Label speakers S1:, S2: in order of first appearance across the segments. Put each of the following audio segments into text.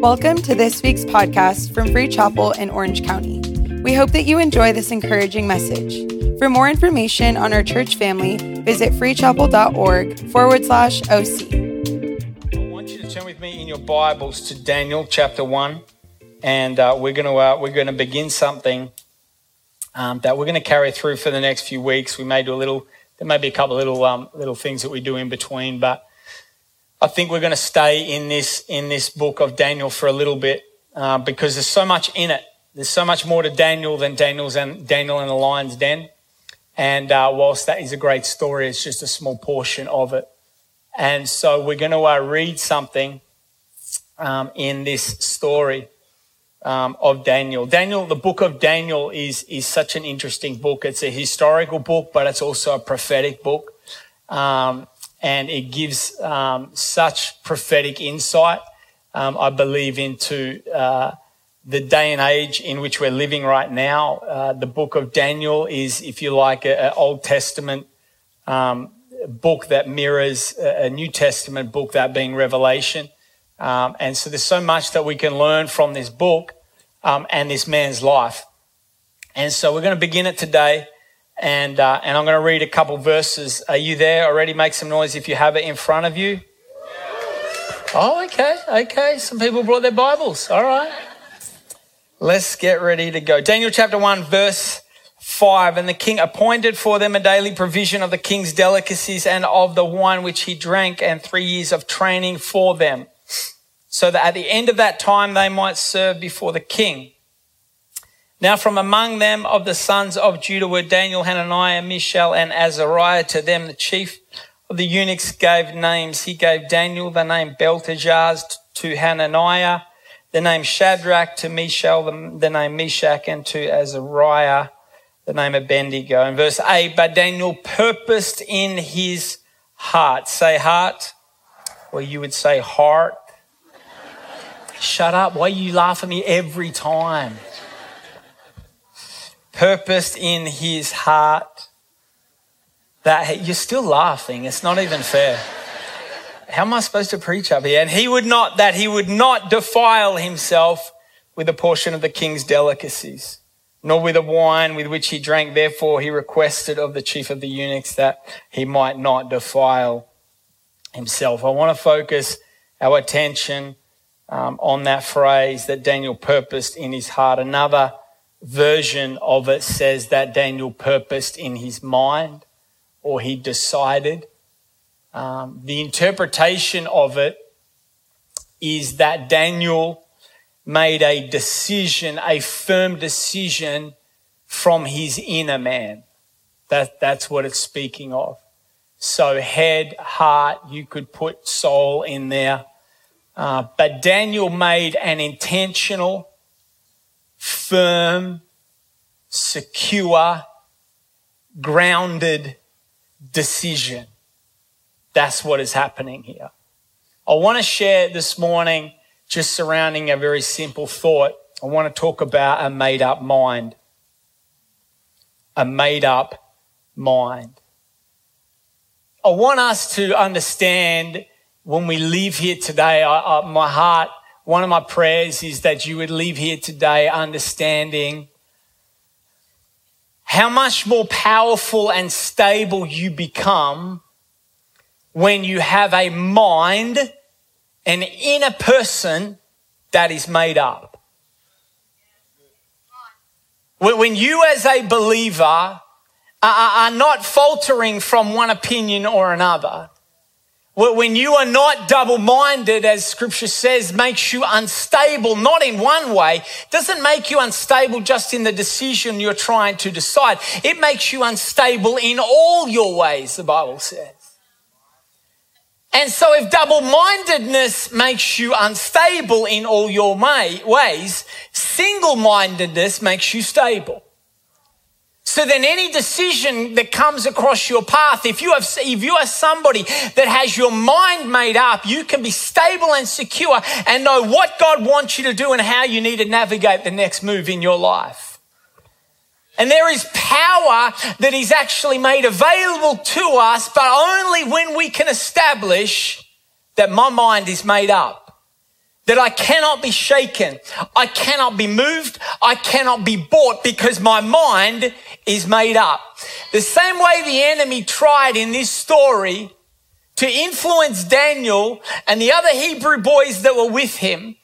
S1: Welcome to this week's podcast from Free Chapel in Orange County. We hope that you enjoy this encouraging message. For more information on our church family, visit freechapel.org forward slash OC.
S2: I want you to turn with me in your Bibles to Daniel chapter 1. And uh, we're going to uh, we're to begin something um, that we're going to carry through for the next few weeks. We may do a little, there may be a couple little um, little things that we do in between, but I think we're going to stay in this in this book of Daniel for a little bit uh, because there's so much in it. There's so much more to Daniel than Daniel's and Daniel and the lion's den. And uh, whilst that is a great story, it's just a small portion of it. And so we're going to uh, read something um, in this story um, of Daniel. Daniel, the book of Daniel is is such an interesting book. It's a historical book, but it's also a prophetic book. Um, and it gives um, such prophetic insight, um, I believe, into uh, the day and age in which we're living right now. Uh, the book of Daniel is, if you like, an Old Testament um, book that mirrors a New Testament book, that being Revelation. Um, and so there's so much that we can learn from this book um, and this man's life. And so we're going to begin it today and, uh, and I'm going to read a couple verses. Are you there already? Make some noise if you have it in front of you. Oh, okay, okay. Some people brought their Bibles. All right. Let's get ready to go. Daniel chapter 1, verse 5. And the king appointed for them a daily provision of the king's delicacies and of the wine which he drank, and three years of training for them, so that at the end of that time they might serve before the king. Now, from among them of the sons of Judah were Daniel, Hananiah, Mishael, and Azariah. To them, the chief of the eunuchs gave names. He gave Daniel the name Belteshazzar, to Hananiah the name Shadrach, to Mishael the, name Meshach, and to Azariah the name Abednego. In verse 8, but Daniel purposed in his heart. Say heart, or you would say heart. Shut up. Why you laugh at me every time? Purposed in his heart that you're still laughing. It's not even fair. How am I supposed to preach up here? And he would not, that he would not defile himself with a portion of the king's delicacies, nor with the wine with which he drank. Therefore, he requested of the chief of the eunuchs that he might not defile himself. I want to focus our attention um, on that phrase that Daniel purposed in his heart. Another version of it says that Daniel purposed in his mind or he decided. Um, the interpretation of it is that Daniel made a decision, a firm decision from his inner man. That, that's what it's speaking of. So head, heart, you could put soul in there. Uh, but Daniel made an intentional, firm, secure, grounded decision. That's what is happening here. I want to share this morning just surrounding a very simple thought. I want to talk about a made up mind. A made up mind. I want us to understand when we leave here today, I, I, my heart one of my prayers is that you would leave here today understanding how much more powerful and stable you become when you have a mind, an inner person that is made up. When you, as a believer, are not faltering from one opinion or another, when you are not double minded, as scripture says, makes you unstable, not in one way, doesn't make you unstable just in the decision you're trying to decide. It makes you unstable in all your ways, the Bible says. And so if double mindedness makes you unstable in all your ways, single mindedness makes you stable. So then any decision that comes across your path, if you have, if you are somebody that has your mind made up, you can be stable and secure and know what God wants you to do and how you need to navigate the next move in your life. And there is power that is actually made available to us, but only when we can establish that my mind is made up that I cannot be shaken. I cannot be moved. I cannot be bought because my mind is made up. The same way the enemy tried in this story to influence Daniel and the other Hebrew boys that were with him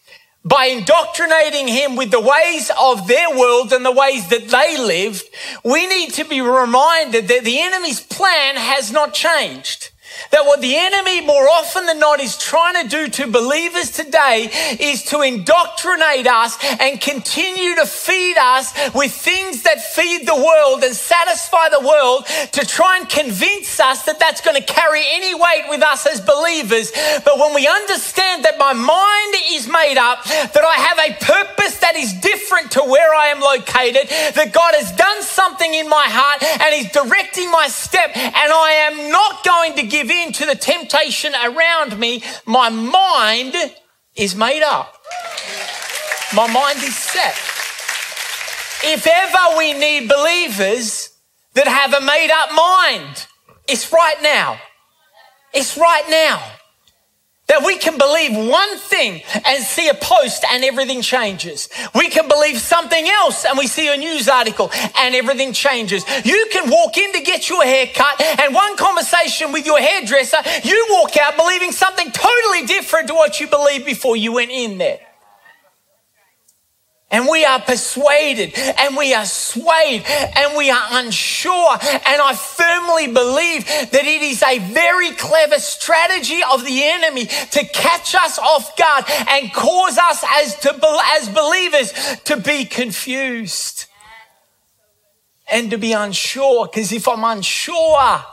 S2: by indoctrinating him with the ways of their world and the ways that they lived, we need to be reminded that the enemy's plan has not changed. That what the enemy more often than not is trying to do to believers today is to indoctrinate us and continue to feed us with things that feed the world and satisfy the world to try and convince us that that's going to carry any weight with us as believers. But when we understand that my mind is made up, that I have a purpose that is different to where I am located, that God has done something in my heart and He's directing my step, and I am not going to give in to the temptation around me, my mind is made up. My mind is set. If ever we need believers that have a made up mind, it's right now. It's right now. That we can believe one thing and see a post and everything changes. We can believe something else and we see a news article and everything changes. You can walk in to get your hair cut and one conversation with your hairdresser, you walk out believing something totally different to what you believed before you went in there. And we are persuaded and we are swayed and we are unsure. And I firmly believe that it is a very clever strategy of the enemy to catch us off guard and cause us as, to, as believers to be confused and to be unsure. Because if I'm unsure,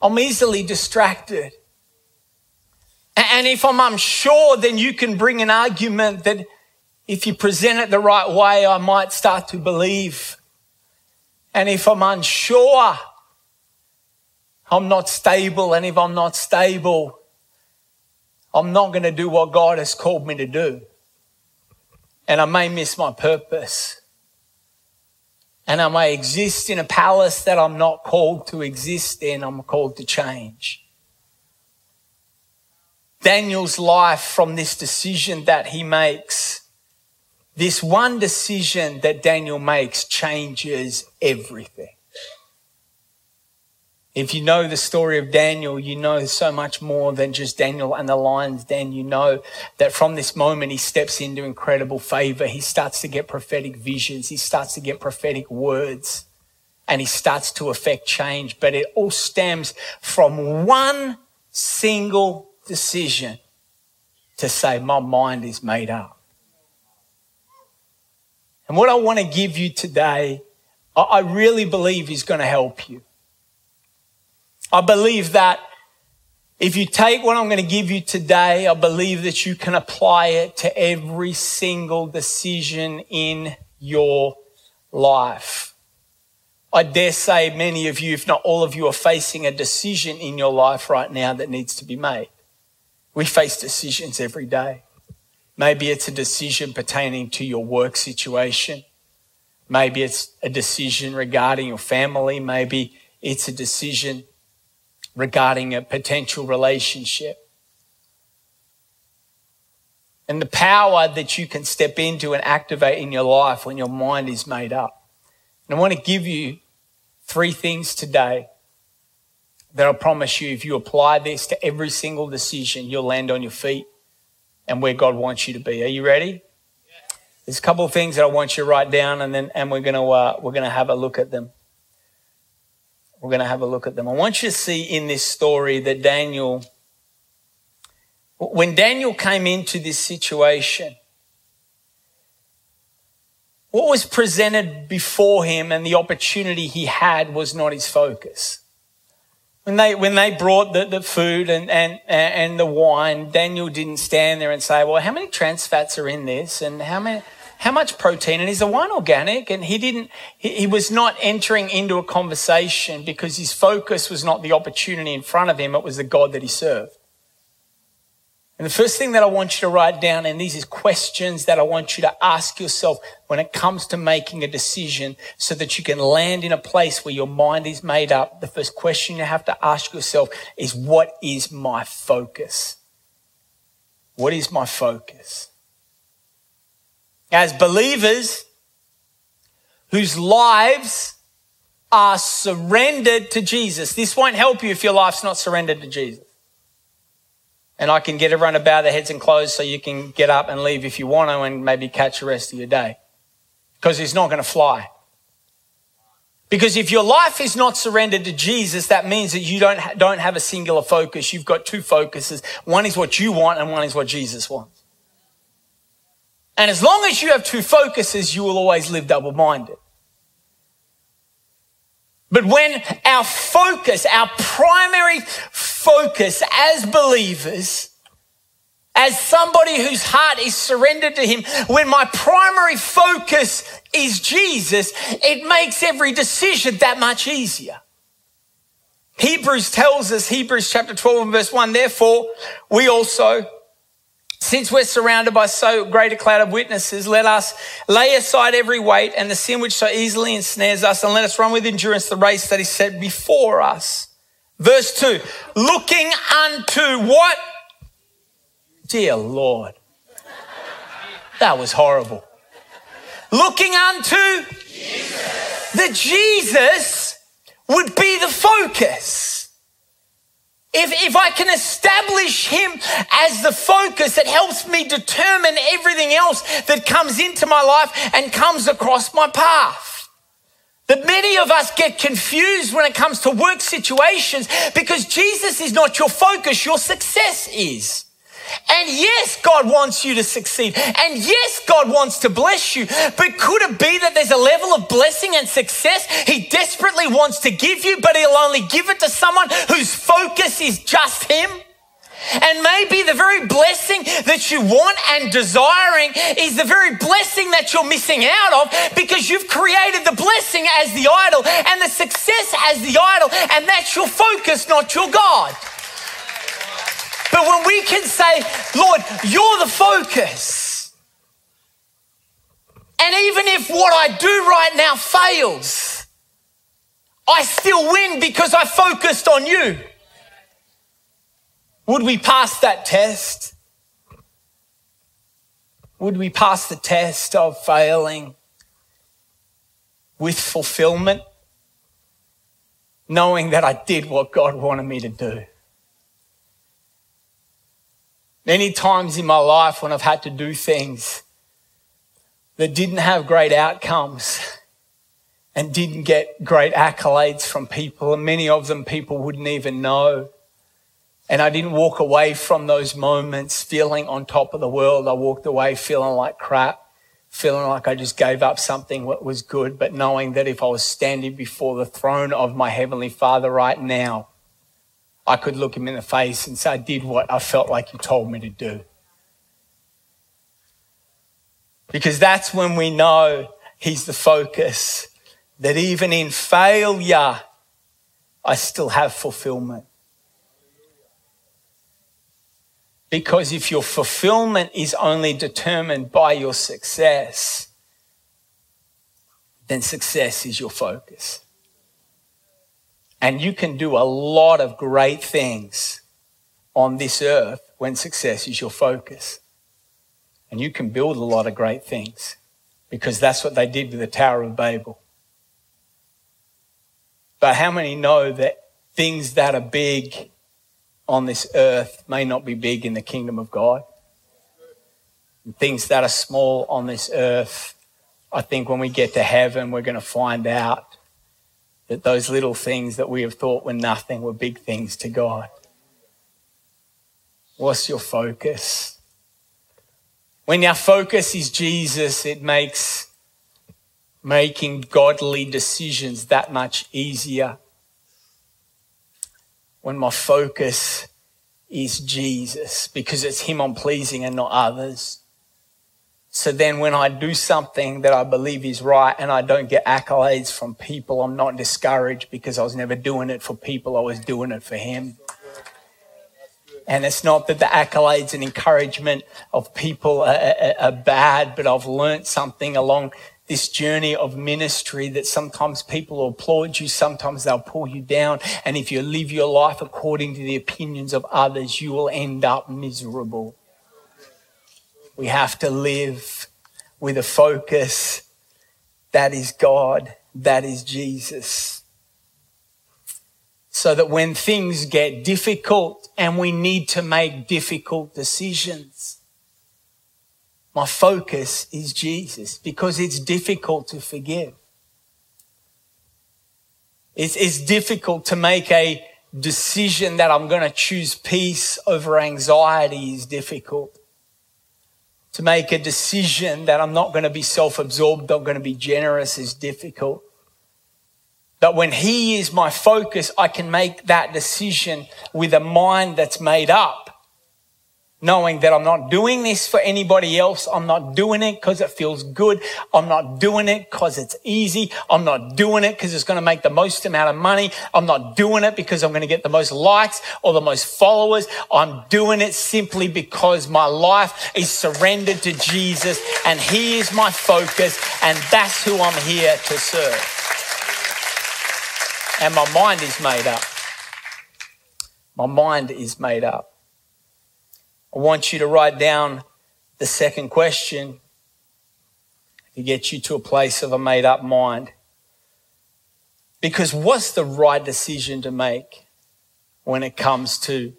S2: I'm easily distracted. And if I'm unsure, then you can bring an argument that if you present it the right way, I might start to believe. And if I'm unsure, I'm not stable. And if I'm not stable, I'm not going to do what God has called me to do. And I may miss my purpose. And I may exist in a palace that I'm not called to exist in. I'm called to change. Daniel's life from this decision that he makes this one decision that Daniel makes changes everything. If you know the story of Daniel, you know so much more than just Daniel and the lion's den. You know that from this moment, he steps into incredible favor. He starts to get prophetic visions. He starts to get prophetic words and he starts to affect change. But it all stems from one single decision to say, my mind is made up. And what I want to give you today, I really believe is going to help you. I believe that if you take what I'm going to give you today, I believe that you can apply it to every single decision in your life. I dare say many of you, if not all of you, are facing a decision in your life right now that needs to be made. We face decisions every day. Maybe it's a decision pertaining to your work situation. Maybe it's a decision regarding your family. Maybe it's a decision regarding a potential relationship. And the power that you can step into and activate in your life when your mind is made up. And I want to give you three things today that I promise you, if you apply this to every single decision, you'll land on your feet and where God wants you to be. Are you ready? There's a couple of things that I want you to write down, and then and we're gonna uh, we're gonna have a look at them. We're gonna have a look at them. I want you to see in this story that Daniel, when Daniel came into this situation, what was presented before him and the opportunity he had was not his focus. When they, when they brought the, the food and, and, and the wine, Daniel didn't stand there and say, well, how many trans fats are in this? And how many, how much protein? And is the wine organic? And he didn't, he, he was not entering into a conversation because his focus was not the opportunity in front of him. It was the God that he served. And the first thing that I want you to write down, and these are questions that I want you to ask yourself when it comes to making a decision so that you can land in a place where your mind is made up. The first question you have to ask yourself is, what is my focus? What is my focus? As believers whose lives are surrendered to Jesus, this won't help you if your life's not surrendered to Jesus. And I can get everyone to bow their heads and close so you can get up and leave if you want to and maybe catch the rest of your day. Because it's not going to fly. Because if your life is not surrendered to Jesus, that means that you don't, don't have a singular focus. You've got two focuses. One is what you want and one is what Jesus wants. And as long as you have two focuses, you will always live double minded. But when our focus, our primary focus as believers, as somebody whose heart is surrendered to Him, when my primary focus is Jesus, it makes every decision that much easier. Hebrews tells us, Hebrews chapter 12 and verse 1, therefore, we also, since we're surrounded by so great a cloud of witnesses, let us lay aside every weight and the sin which so easily ensnares us, and let us run with endurance the race that is set before us. Verse 2 looking unto what? Dear Lord. That was horrible. Looking unto Jesus. that Jesus would be the focus. If, if I can establish him as the focus that helps me determine everything else that comes into my life and comes across my path. That many of us get confused when it comes to work situations because Jesus is not your focus, your success is. And yes, God wants you to succeed. And yes, God wants to bless you. But could it be that there's a level of blessing and success He desperately wants to give you, but He'll only give it to someone whose focus is just Him? And maybe the very blessing that you want and desiring is the very blessing that you're missing out of because you've created the blessing as the idol and the success as the idol, and that's your focus, not your God. But when we can say, Lord, you're the focus. And even if what I do right now fails, I still win because I focused on you. Would we pass that test? Would we pass the test of failing with fulfillment, knowing that I did what God wanted me to do? Many times in my life when I've had to do things that didn't have great outcomes and didn't get great accolades from people, and many of them people wouldn't even know. And I didn't walk away from those moments feeling on top of the world. I walked away feeling like crap, feeling like I just gave up something that was good, but knowing that if I was standing before the throne of my Heavenly Father right now, I could look him in the face and say, I did what I felt like you told me to do. Because that's when we know he's the focus, that even in failure, I still have fulfillment. Because if your fulfillment is only determined by your success, then success is your focus. And you can do a lot of great things on this earth when success is your focus. And you can build a lot of great things because that's what they did with the Tower of Babel. But how many know that things that are big on this earth may not be big in the kingdom of God? And things that are small on this earth, I think when we get to heaven, we're going to find out that those little things that we have thought were nothing were big things to God. What's your focus? When our focus is Jesus, it makes making godly decisions that much easier. When my focus is Jesus, because it's Him I'm pleasing and not others. So then when I do something that I believe is right and I don't get accolades from people, I'm not discouraged because I was never doing it for people. I was doing it for him. And it's not that the accolades and encouragement of people are, are, are bad, but I've learned something along this journey of ministry that sometimes people will applaud you, sometimes they'll pull you down. And if you live your life according to the opinions of others, you will end up miserable. We have to live with a focus that is God, that is Jesus. So that when things get difficult and we need to make difficult decisions, my focus is Jesus because it's difficult to forgive. It's, it's difficult to make a decision that I'm going to choose peace over anxiety is difficult. To make a decision that I'm not going to be self absorbed, I'm going to be generous is difficult. But when He is my focus, I can make that decision with a mind that's made up knowing that I'm not doing this for anybody else. I'm not doing it because it feels good. I'm not doing it because it's easy. I'm not doing it because it's going to make the most amount of money. I'm not doing it because I'm going to get the most likes or the most followers. I'm doing it simply because my life is surrendered to Jesus and he is my focus and that's who I'm here to serve. And my mind is made up. My mind is made up. I want you to write down the second question to get you to a place of a made up mind. Because what's the right decision to make when it comes to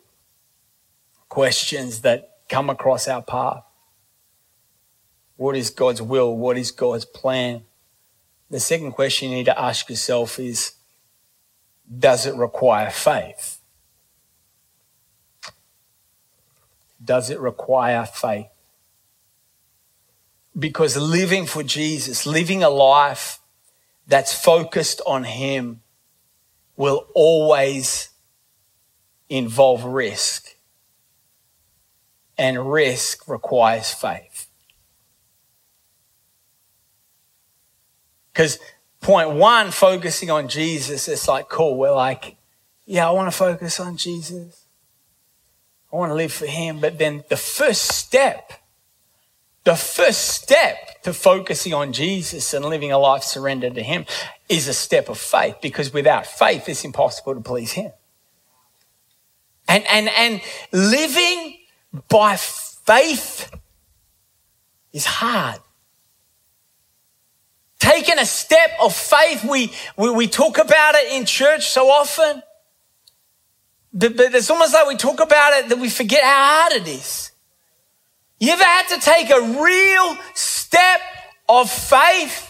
S2: questions that come across our path? What is God's will? What is God's plan? The second question you need to ask yourself is Does it require faith? Does it require faith? Because living for Jesus, living a life that's focused on Him, will always involve risk. And risk requires faith. Because point one, focusing on Jesus, it's like, cool, we're like, yeah, I want to focus on Jesus. I want to live for Him. But then the first step, the first step to focusing on Jesus and living a life surrendered to Him is a step of faith because without faith, it's impossible to please Him. And, and, and living by faith is hard. Taking a step of faith, we, we, we talk about it in church so often. But, but it's almost like we talk about it that we forget how hard it is. You ever had to take a real step of faith?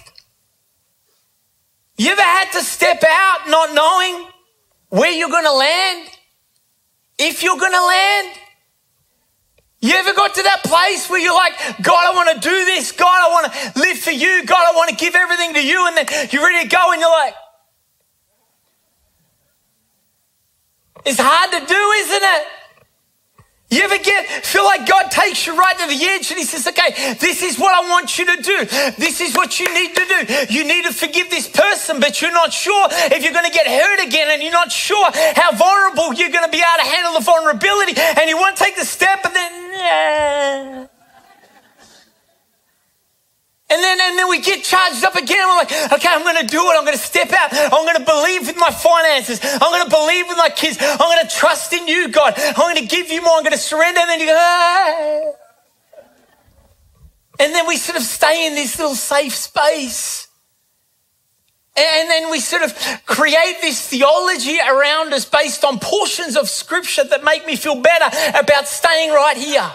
S2: You ever had to step out not knowing where you're going to land? If you're going to land? You ever got to that place where you're like, God, I want to do this. God, I want to live for you. God, I want to give everything to you. And then you're ready to go and you're like, It's hard to do, isn't it? You ever get feel like God takes you right to the edge and He says, "Okay, this is what I want you to do. This is what you need to do. You need to forgive this person, but you're not sure if you're going to get hurt again, and you're not sure how vulnerable you're going to be able to handle the vulnerability, and you want to take the step, and then." And then, and then we get charged up again. We're like, okay, I'm going to do it. I'm going to step out. I'm going to believe with my finances. I'm going to believe with my kids. I'm going to trust in you, God. I'm going to give you more. I'm going to surrender. And then you go, ah. And then we sort of stay in this little safe space. And then we sort of create this theology around us based on portions of scripture that make me feel better about staying right here.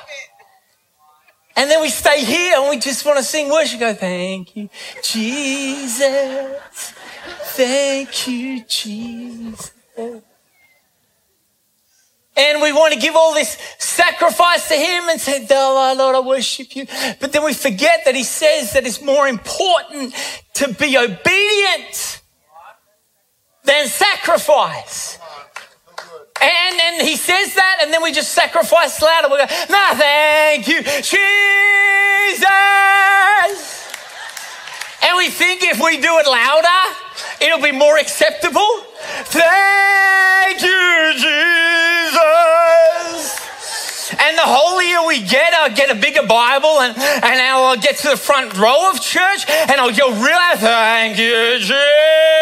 S2: And then we stay here and we just want to sing worship. Go, thank you, Jesus. Thank you, Jesus. And we want to give all this sacrifice to Him and say, Oh, Lord, I worship you. But then we forget that He says that it's more important to be obedient than sacrifice. And then he says that, and then we just sacrifice louder. We go, no, thank you, Jesus. And we think if we do it louder, it'll be more acceptable. Thank you, Jesus. And the holier we get, I'll get a bigger Bible and, and I'll get to the front row of church and I'll go, really, thank you, Jesus.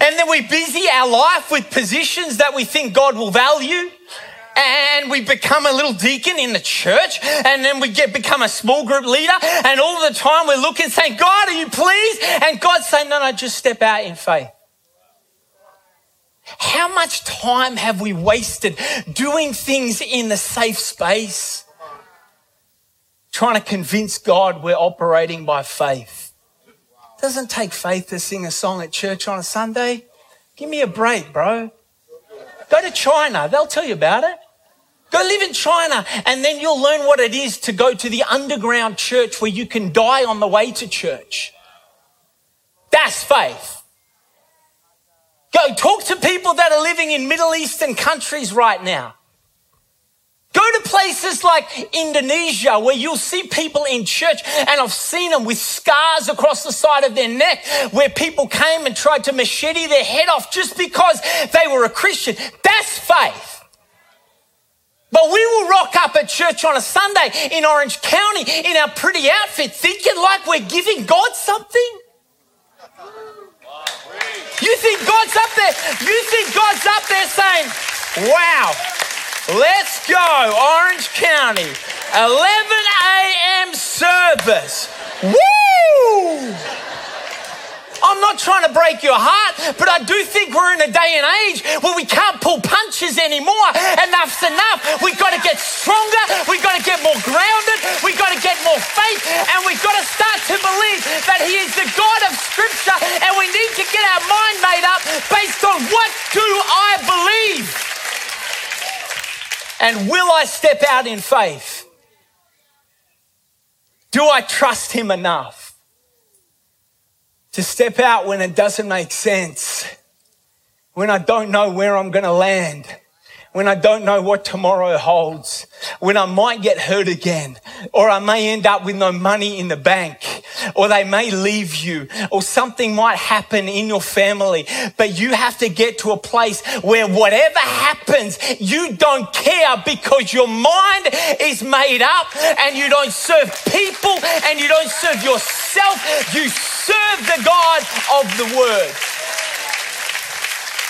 S2: And then we busy our life with positions that we think God will value. and we become a little deacon in the church. And then we get become a small group leader. And all the time we're looking saying god are you pleased? And god's saying no no just step out in faith. How much time have we wasted doing things in the safe space trying to convince god we're operating by faith? it doesn't take faith to sing a song at church on a sunday give me a break bro go to china they'll tell you about it Go live in China and then you'll learn what it is to go to the underground church where you can die on the way to church. That's faith. Go talk to people that are living in Middle Eastern countries right now. Go to places like Indonesia where you'll see people in church, and I've seen them with scars across the side of their neck where people came and tried to machete their head off just because they were a Christian. That's faith. But we will rock up at church on a Sunday in Orange County in our pretty outfit thinking like we're giving God something. You think God's up there? You think God's up there saying, wow, let's go, Orange County, 11 a.m. service. Woo! I'm not trying to break your heart, but I do think we're in a day and age where we can't pull punches anymore. Enough's enough. We've got to get stronger. We've got to get more grounded. We've got to get more faith. And we've got to start to believe that He is the God of Scripture. And we need to get our mind made up based on what do I believe? And will I step out in faith? Do I trust Him enough? to step out when it doesn't make sense, when I don't know where I'm going to land, when I don't know what tomorrow holds, when I might get hurt again, or I may end up with no money in the bank, or they may leave you, or something might happen in your family. But you have to get to a place where whatever happens, you don't care because your mind is made up and you don't serve people and you don't serve yourself. You serve the God of the Word.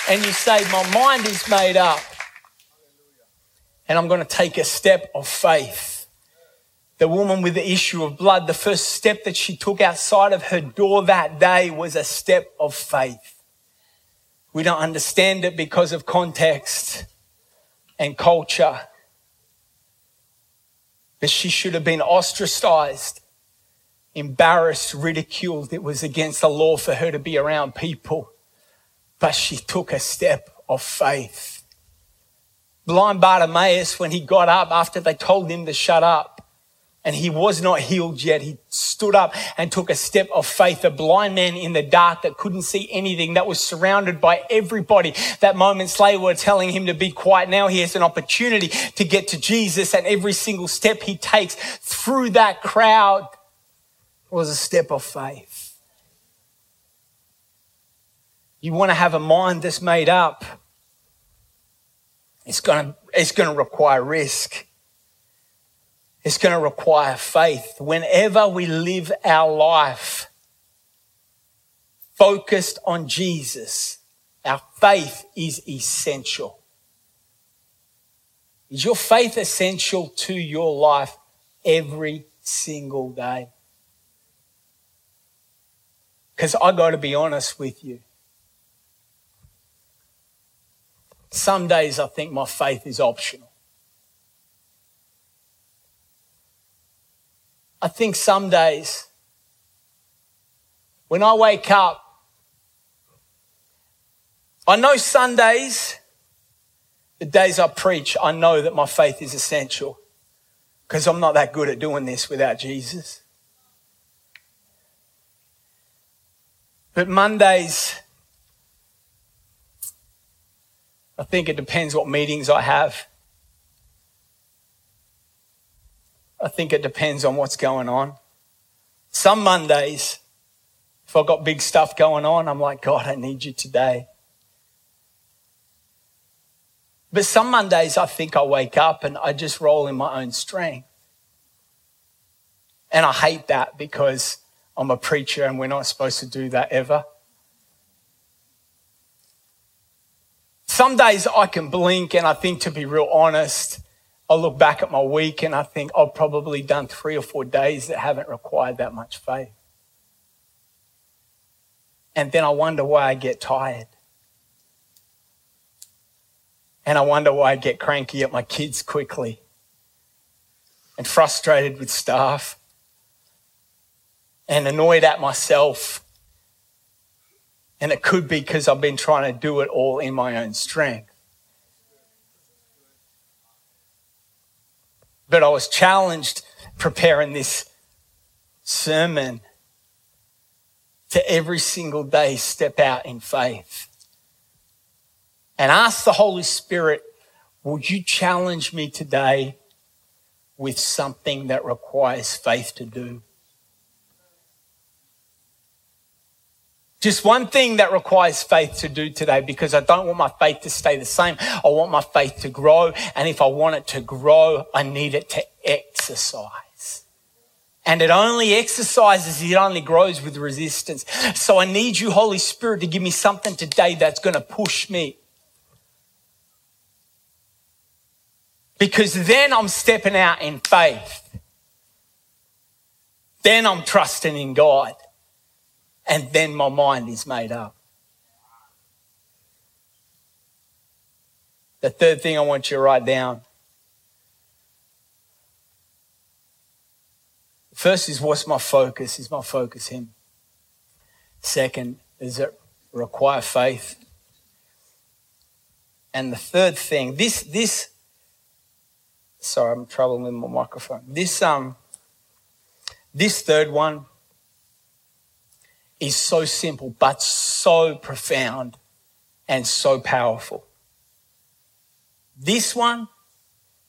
S2: And you say, My mind is made up and I'm going to take a step of faith. The woman with the issue of blood, the first step that she took outside of her door that day was a step of faith. We don't understand it because of context and culture. But she should have been ostracized, embarrassed, ridiculed. It was against the law for her to be around people. But she took a step of faith. Blind Bartimaeus, when he got up after they told him to shut up, and he was not healed yet, he stood up and took a step of faith. A blind man in the dark that couldn't see anything, that was surrounded by everybody. That moment, later were telling him to be quiet. Now he has an opportunity to get to Jesus, and every single step he takes through that crowd was a step of faith. You want to have a mind that's made up. It's going to, it's going to require risk. It's going to require faith. Whenever we live our life focused on Jesus, our faith is essential. Is your faith essential to your life every single day? Because I got to be honest with you. Some days I think my faith is optional. I think some days when I wake up, I know Sundays, the days I preach, I know that my faith is essential because I'm not that good at doing this without Jesus. But Mondays, I think it depends what meetings I have. I think it depends on what's going on. Some Mondays, if I've got big stuff going on, I'm like, God, I need you today. But some Mondays, I think I wake up and I just roll in my own strength. And I hate that because I'm a preacher and we're not supposed to do that ever. Some days I can blink and I think, to be real honest, I look back at my week and I think I've probably done three or four days that haven't required that much faith. And then I wonder why I get tired. And I wonder why I get cranky at my kids quickly and frustrated with staff and annoyed at myself. And it could be because I've been trying to do it all in my own strength. But I was challenged preparing this sermon to every single day step out in faith and ask the Holy Spirit, will you challenge me today with something that requires faith to do? Just one thing that requires faith to do today because I don't want my faith to stay the same. I want my faith to grow. And if I want it to grow, I need it to exercise. And it only exercises, it only grows with resistance. So I need you, Holy Spirit, to give me something today that's going to push me. Because then I'm stepping out in faith. Then I'm trusting in God. And then my mind is made up. The third thing I want you to write down. First is what's my focus? Is my focus Him? Second, does it require faith? And the third thing, this, this, sorry, I'm troubling with my microphone. This, um, this third one is so simple, but so profound and so powerful. This one,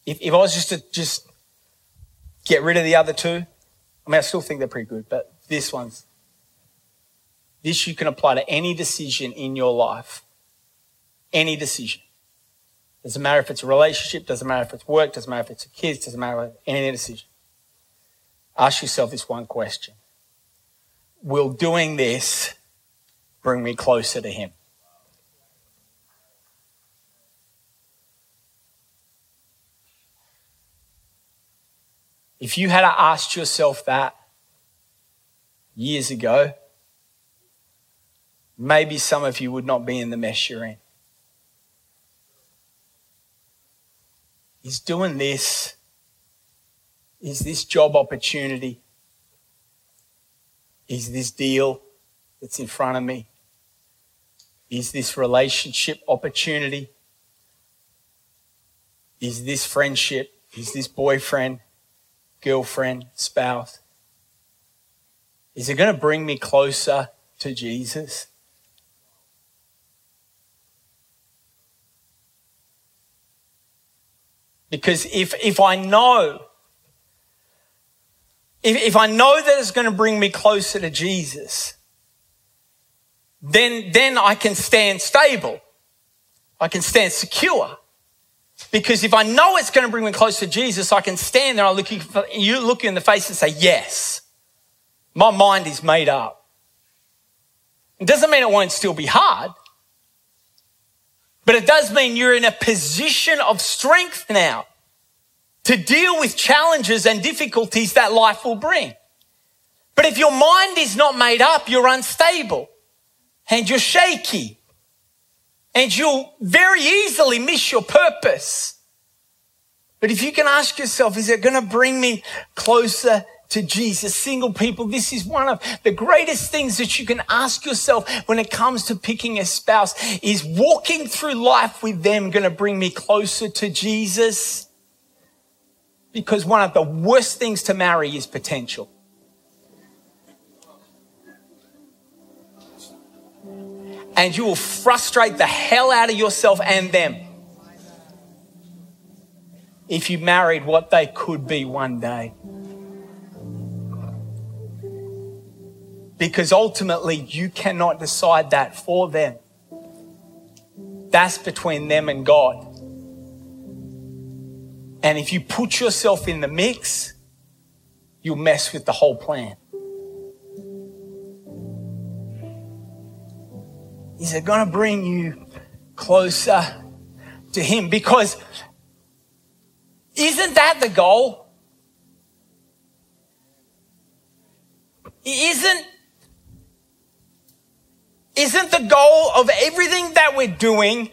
S2: if, if I was just to just get rid of the other two, I mean, I still think they're pretty good, but this one's, this you can apply to any decision in your life. Any decision. Doesn't matter if it's a relationship, doesn't matter if it's work, doesn't matter if it's a kids, doesn't matter any decision. Ask yourself this one question will doing this bring me closer to Him? If you had asked yourself that years ago, maybe some of you would not be in the mess you're in. He's doing this. Is this job opportunity? Is this deal that's in front of me? Is this relationship opportunity? Is this friendship? Is this boyfriend, girlfriend, spouse? Is it going to bring me closer to Jesus? Because if, if I know if, if I know that it's going to bring me closer to Jesus, then, then I can stand stable. I can stand secure. Because if I know it's going to bring me closer to Jesus, I can stand there, I look you look you in the face and say, yes, my mind is made up. It doesn't mean it won't still be hard, but it does mean you're in a position of strength now to deal with challenges and difficulties that life will bring. But if your mind is not made up, you're unstable and you're shaky and you'll very easily miss your purpose. But if you can ask yourself, is it going to bring me closer to Jesus? Single people, this is one of the greatest things that you can ask yourself when it comes to picking a spouse is walking through life with them going to bring me closer to Jesus? Because one of the worst things to marry is potential. And you will frustrate the hell out of yourself and them if you married what they could be one day. Because ultimately, you cannot decide that for them. That's between them and God. And if you put yourself in the mix, you'll mess with the whole plan. Is it going to bring you closer to Him because isn't that the goal? Isn't isn't the goal of everything that we're doing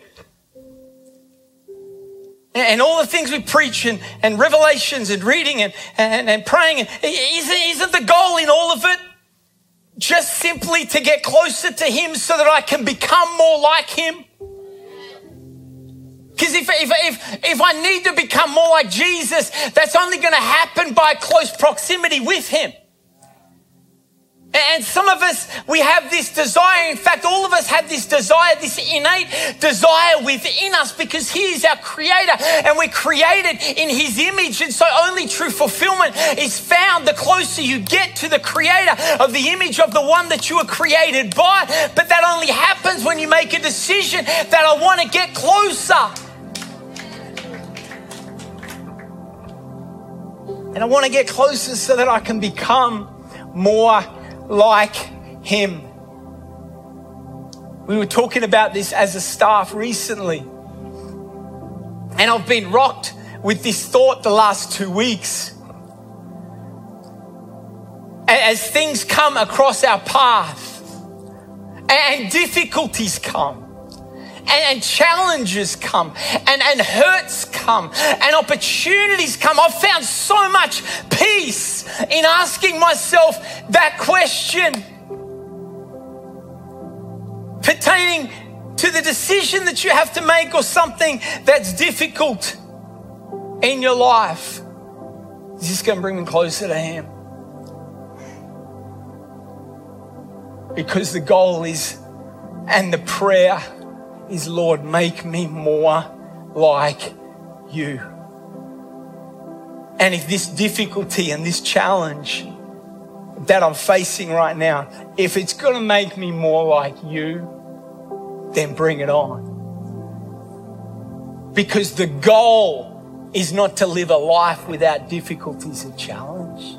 S2: and all the things we preach and, and revelations and reading and, and, and praying, isn't, isn't the goal in all of it just simply to get closer to Him so that I can become more like Him? Because if, if, if, if I need to become more like Jesus, that's only going to happen by close proximity with Him. And some of us, we have this desire. In fact, all of us have this desire, this innate desire within us because He is our Creator and we're created in His image. And so only true fulfillment is found the closer you get to the Creator of the image of the one that you were created by. But that only happens when you make a decision that I want to get closer. And I want to get closer so that I can become more like him. We were talking about this as a staff recently. And I've been rocked with this thought the last two weeks. As things come across our path and difficulties come, and, challenges come and, and hurts come and opportunities come. I've found so much peace in asking myself that question pertaining to the decision that you have to make or something that's difficult in your life. Is this going to bring me closer to Him? Because the goal is, and the prayer is, Lord, make me more like you. And if this difficulty and this challenge that I'm facing right now, if it's going to make me more like you, then bring it on. Because the goal is not to live a life without difficulties and challenge.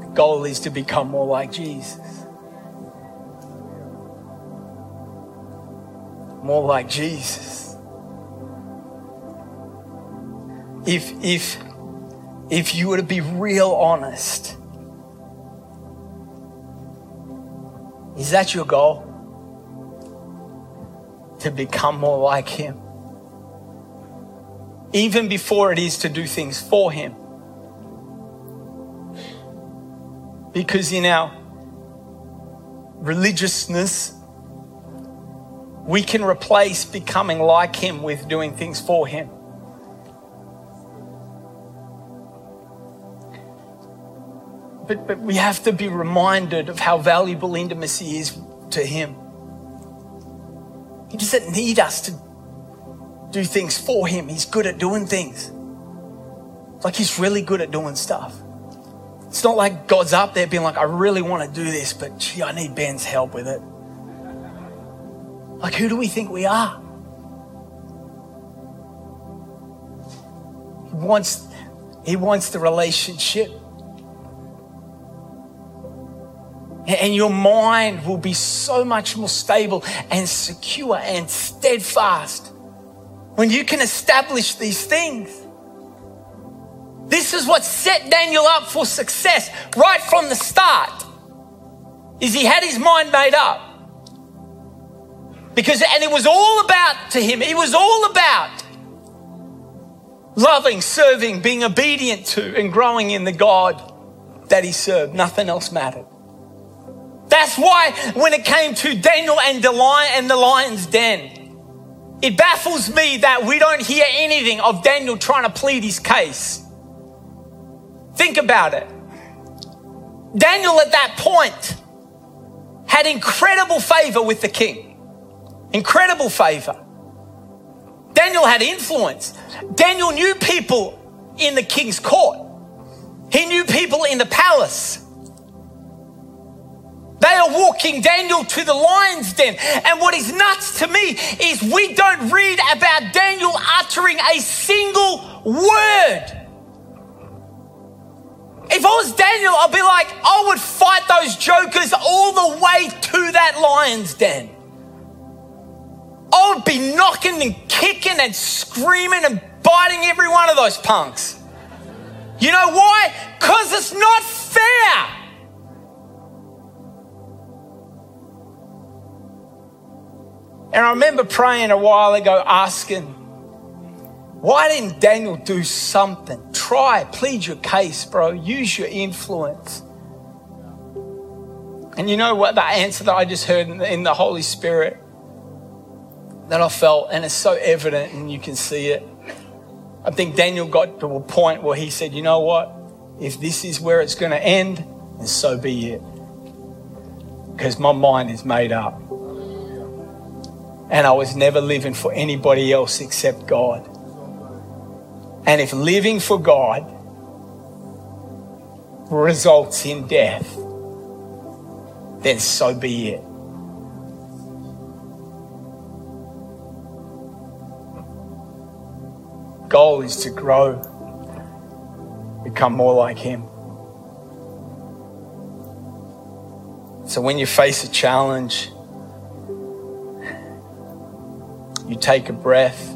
S2: The goal is to become more like Jesus. More like Jesus. If, if, if you were to be real honest, is that your goal? To become more like Him? Even before it is to do things for Him. Because in our religiousness, we can replace becoming like Him with doing things for Him. But, but we have to be reminded of how valuable intimacy is to Him. He doesn't need us to do things for Him, He's good at doing things. Like He's really good at doing stuff. It's not like God's up there being like, I really want to do this, but gee, I need Ben's help with it. Like, who do we think we are? He wants, he wants the relationship. And your mind will be so much more stable and secure and steadfast when you can establish these things. This is what set Daniel up for success right from the start. Is he had his mind made up. Because, and it was all about to him, it was all about loving, serving, being obedient to, and growing in the God that he served. Nothing else mattered. That's why when it came to Daniel and the lion and the lion's den, it baffles me that we don't hear anything of Daniel trying to plead his case. Think about it. Daniel at that point had incredible favor with the king. Incredible favor. Daniel had influence. Daniel knew people in the king's court. He knew people in the palace. They are walking Daniel to the lion's den. And what is nuts to me is we don't read about Daniel uttering a single word. If I was Daniel, I'd be like, I would fight those jokers all the way to that lion's den. I would be knocking and kicking and screaming and biting every one of those punks. You know why? Because it's not fair. And I remember praying a while ago, asking, why didn't Daniel do something? Try, plead your case, bro. Use your influence. And you know what? The answer that I just heard in the Holy Spirit that I felt, and it's so evident, and you can see it. I think Daniel got to a point where he said, You know what? If this is where it's going to end, then so be it. Because my mind is made up. And I was never living for anybody else except God. And if living for God results in death, then so be it. Goal is to grow, become more like Him. So when you face a challenge, you take a breath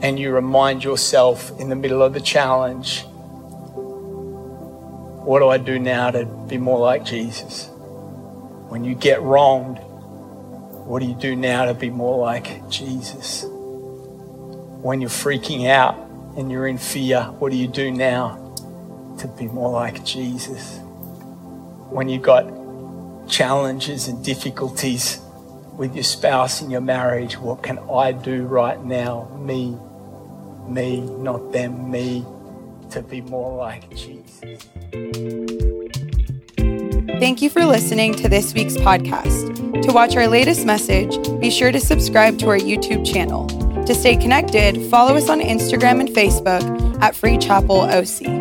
S2: and you remind yourself in the middle of the challenge what do I do now to be more like Jesus? When you get wronged, what do you do now to be more like Jesus? When you're freaking out and you're in fear, what do you do now to be more like Jesus? When you've got challenges and difficulties with your spouse in your marriage, what can I do right now? Me, me, not them, me, to be more like Jesus.
S1: Thank you for listening to this week's podcast. To watch our latest message, be sure to subscribe to our YouTube channel. To stay connected, follow us on Instagram and Facebook at Free Chapel OC.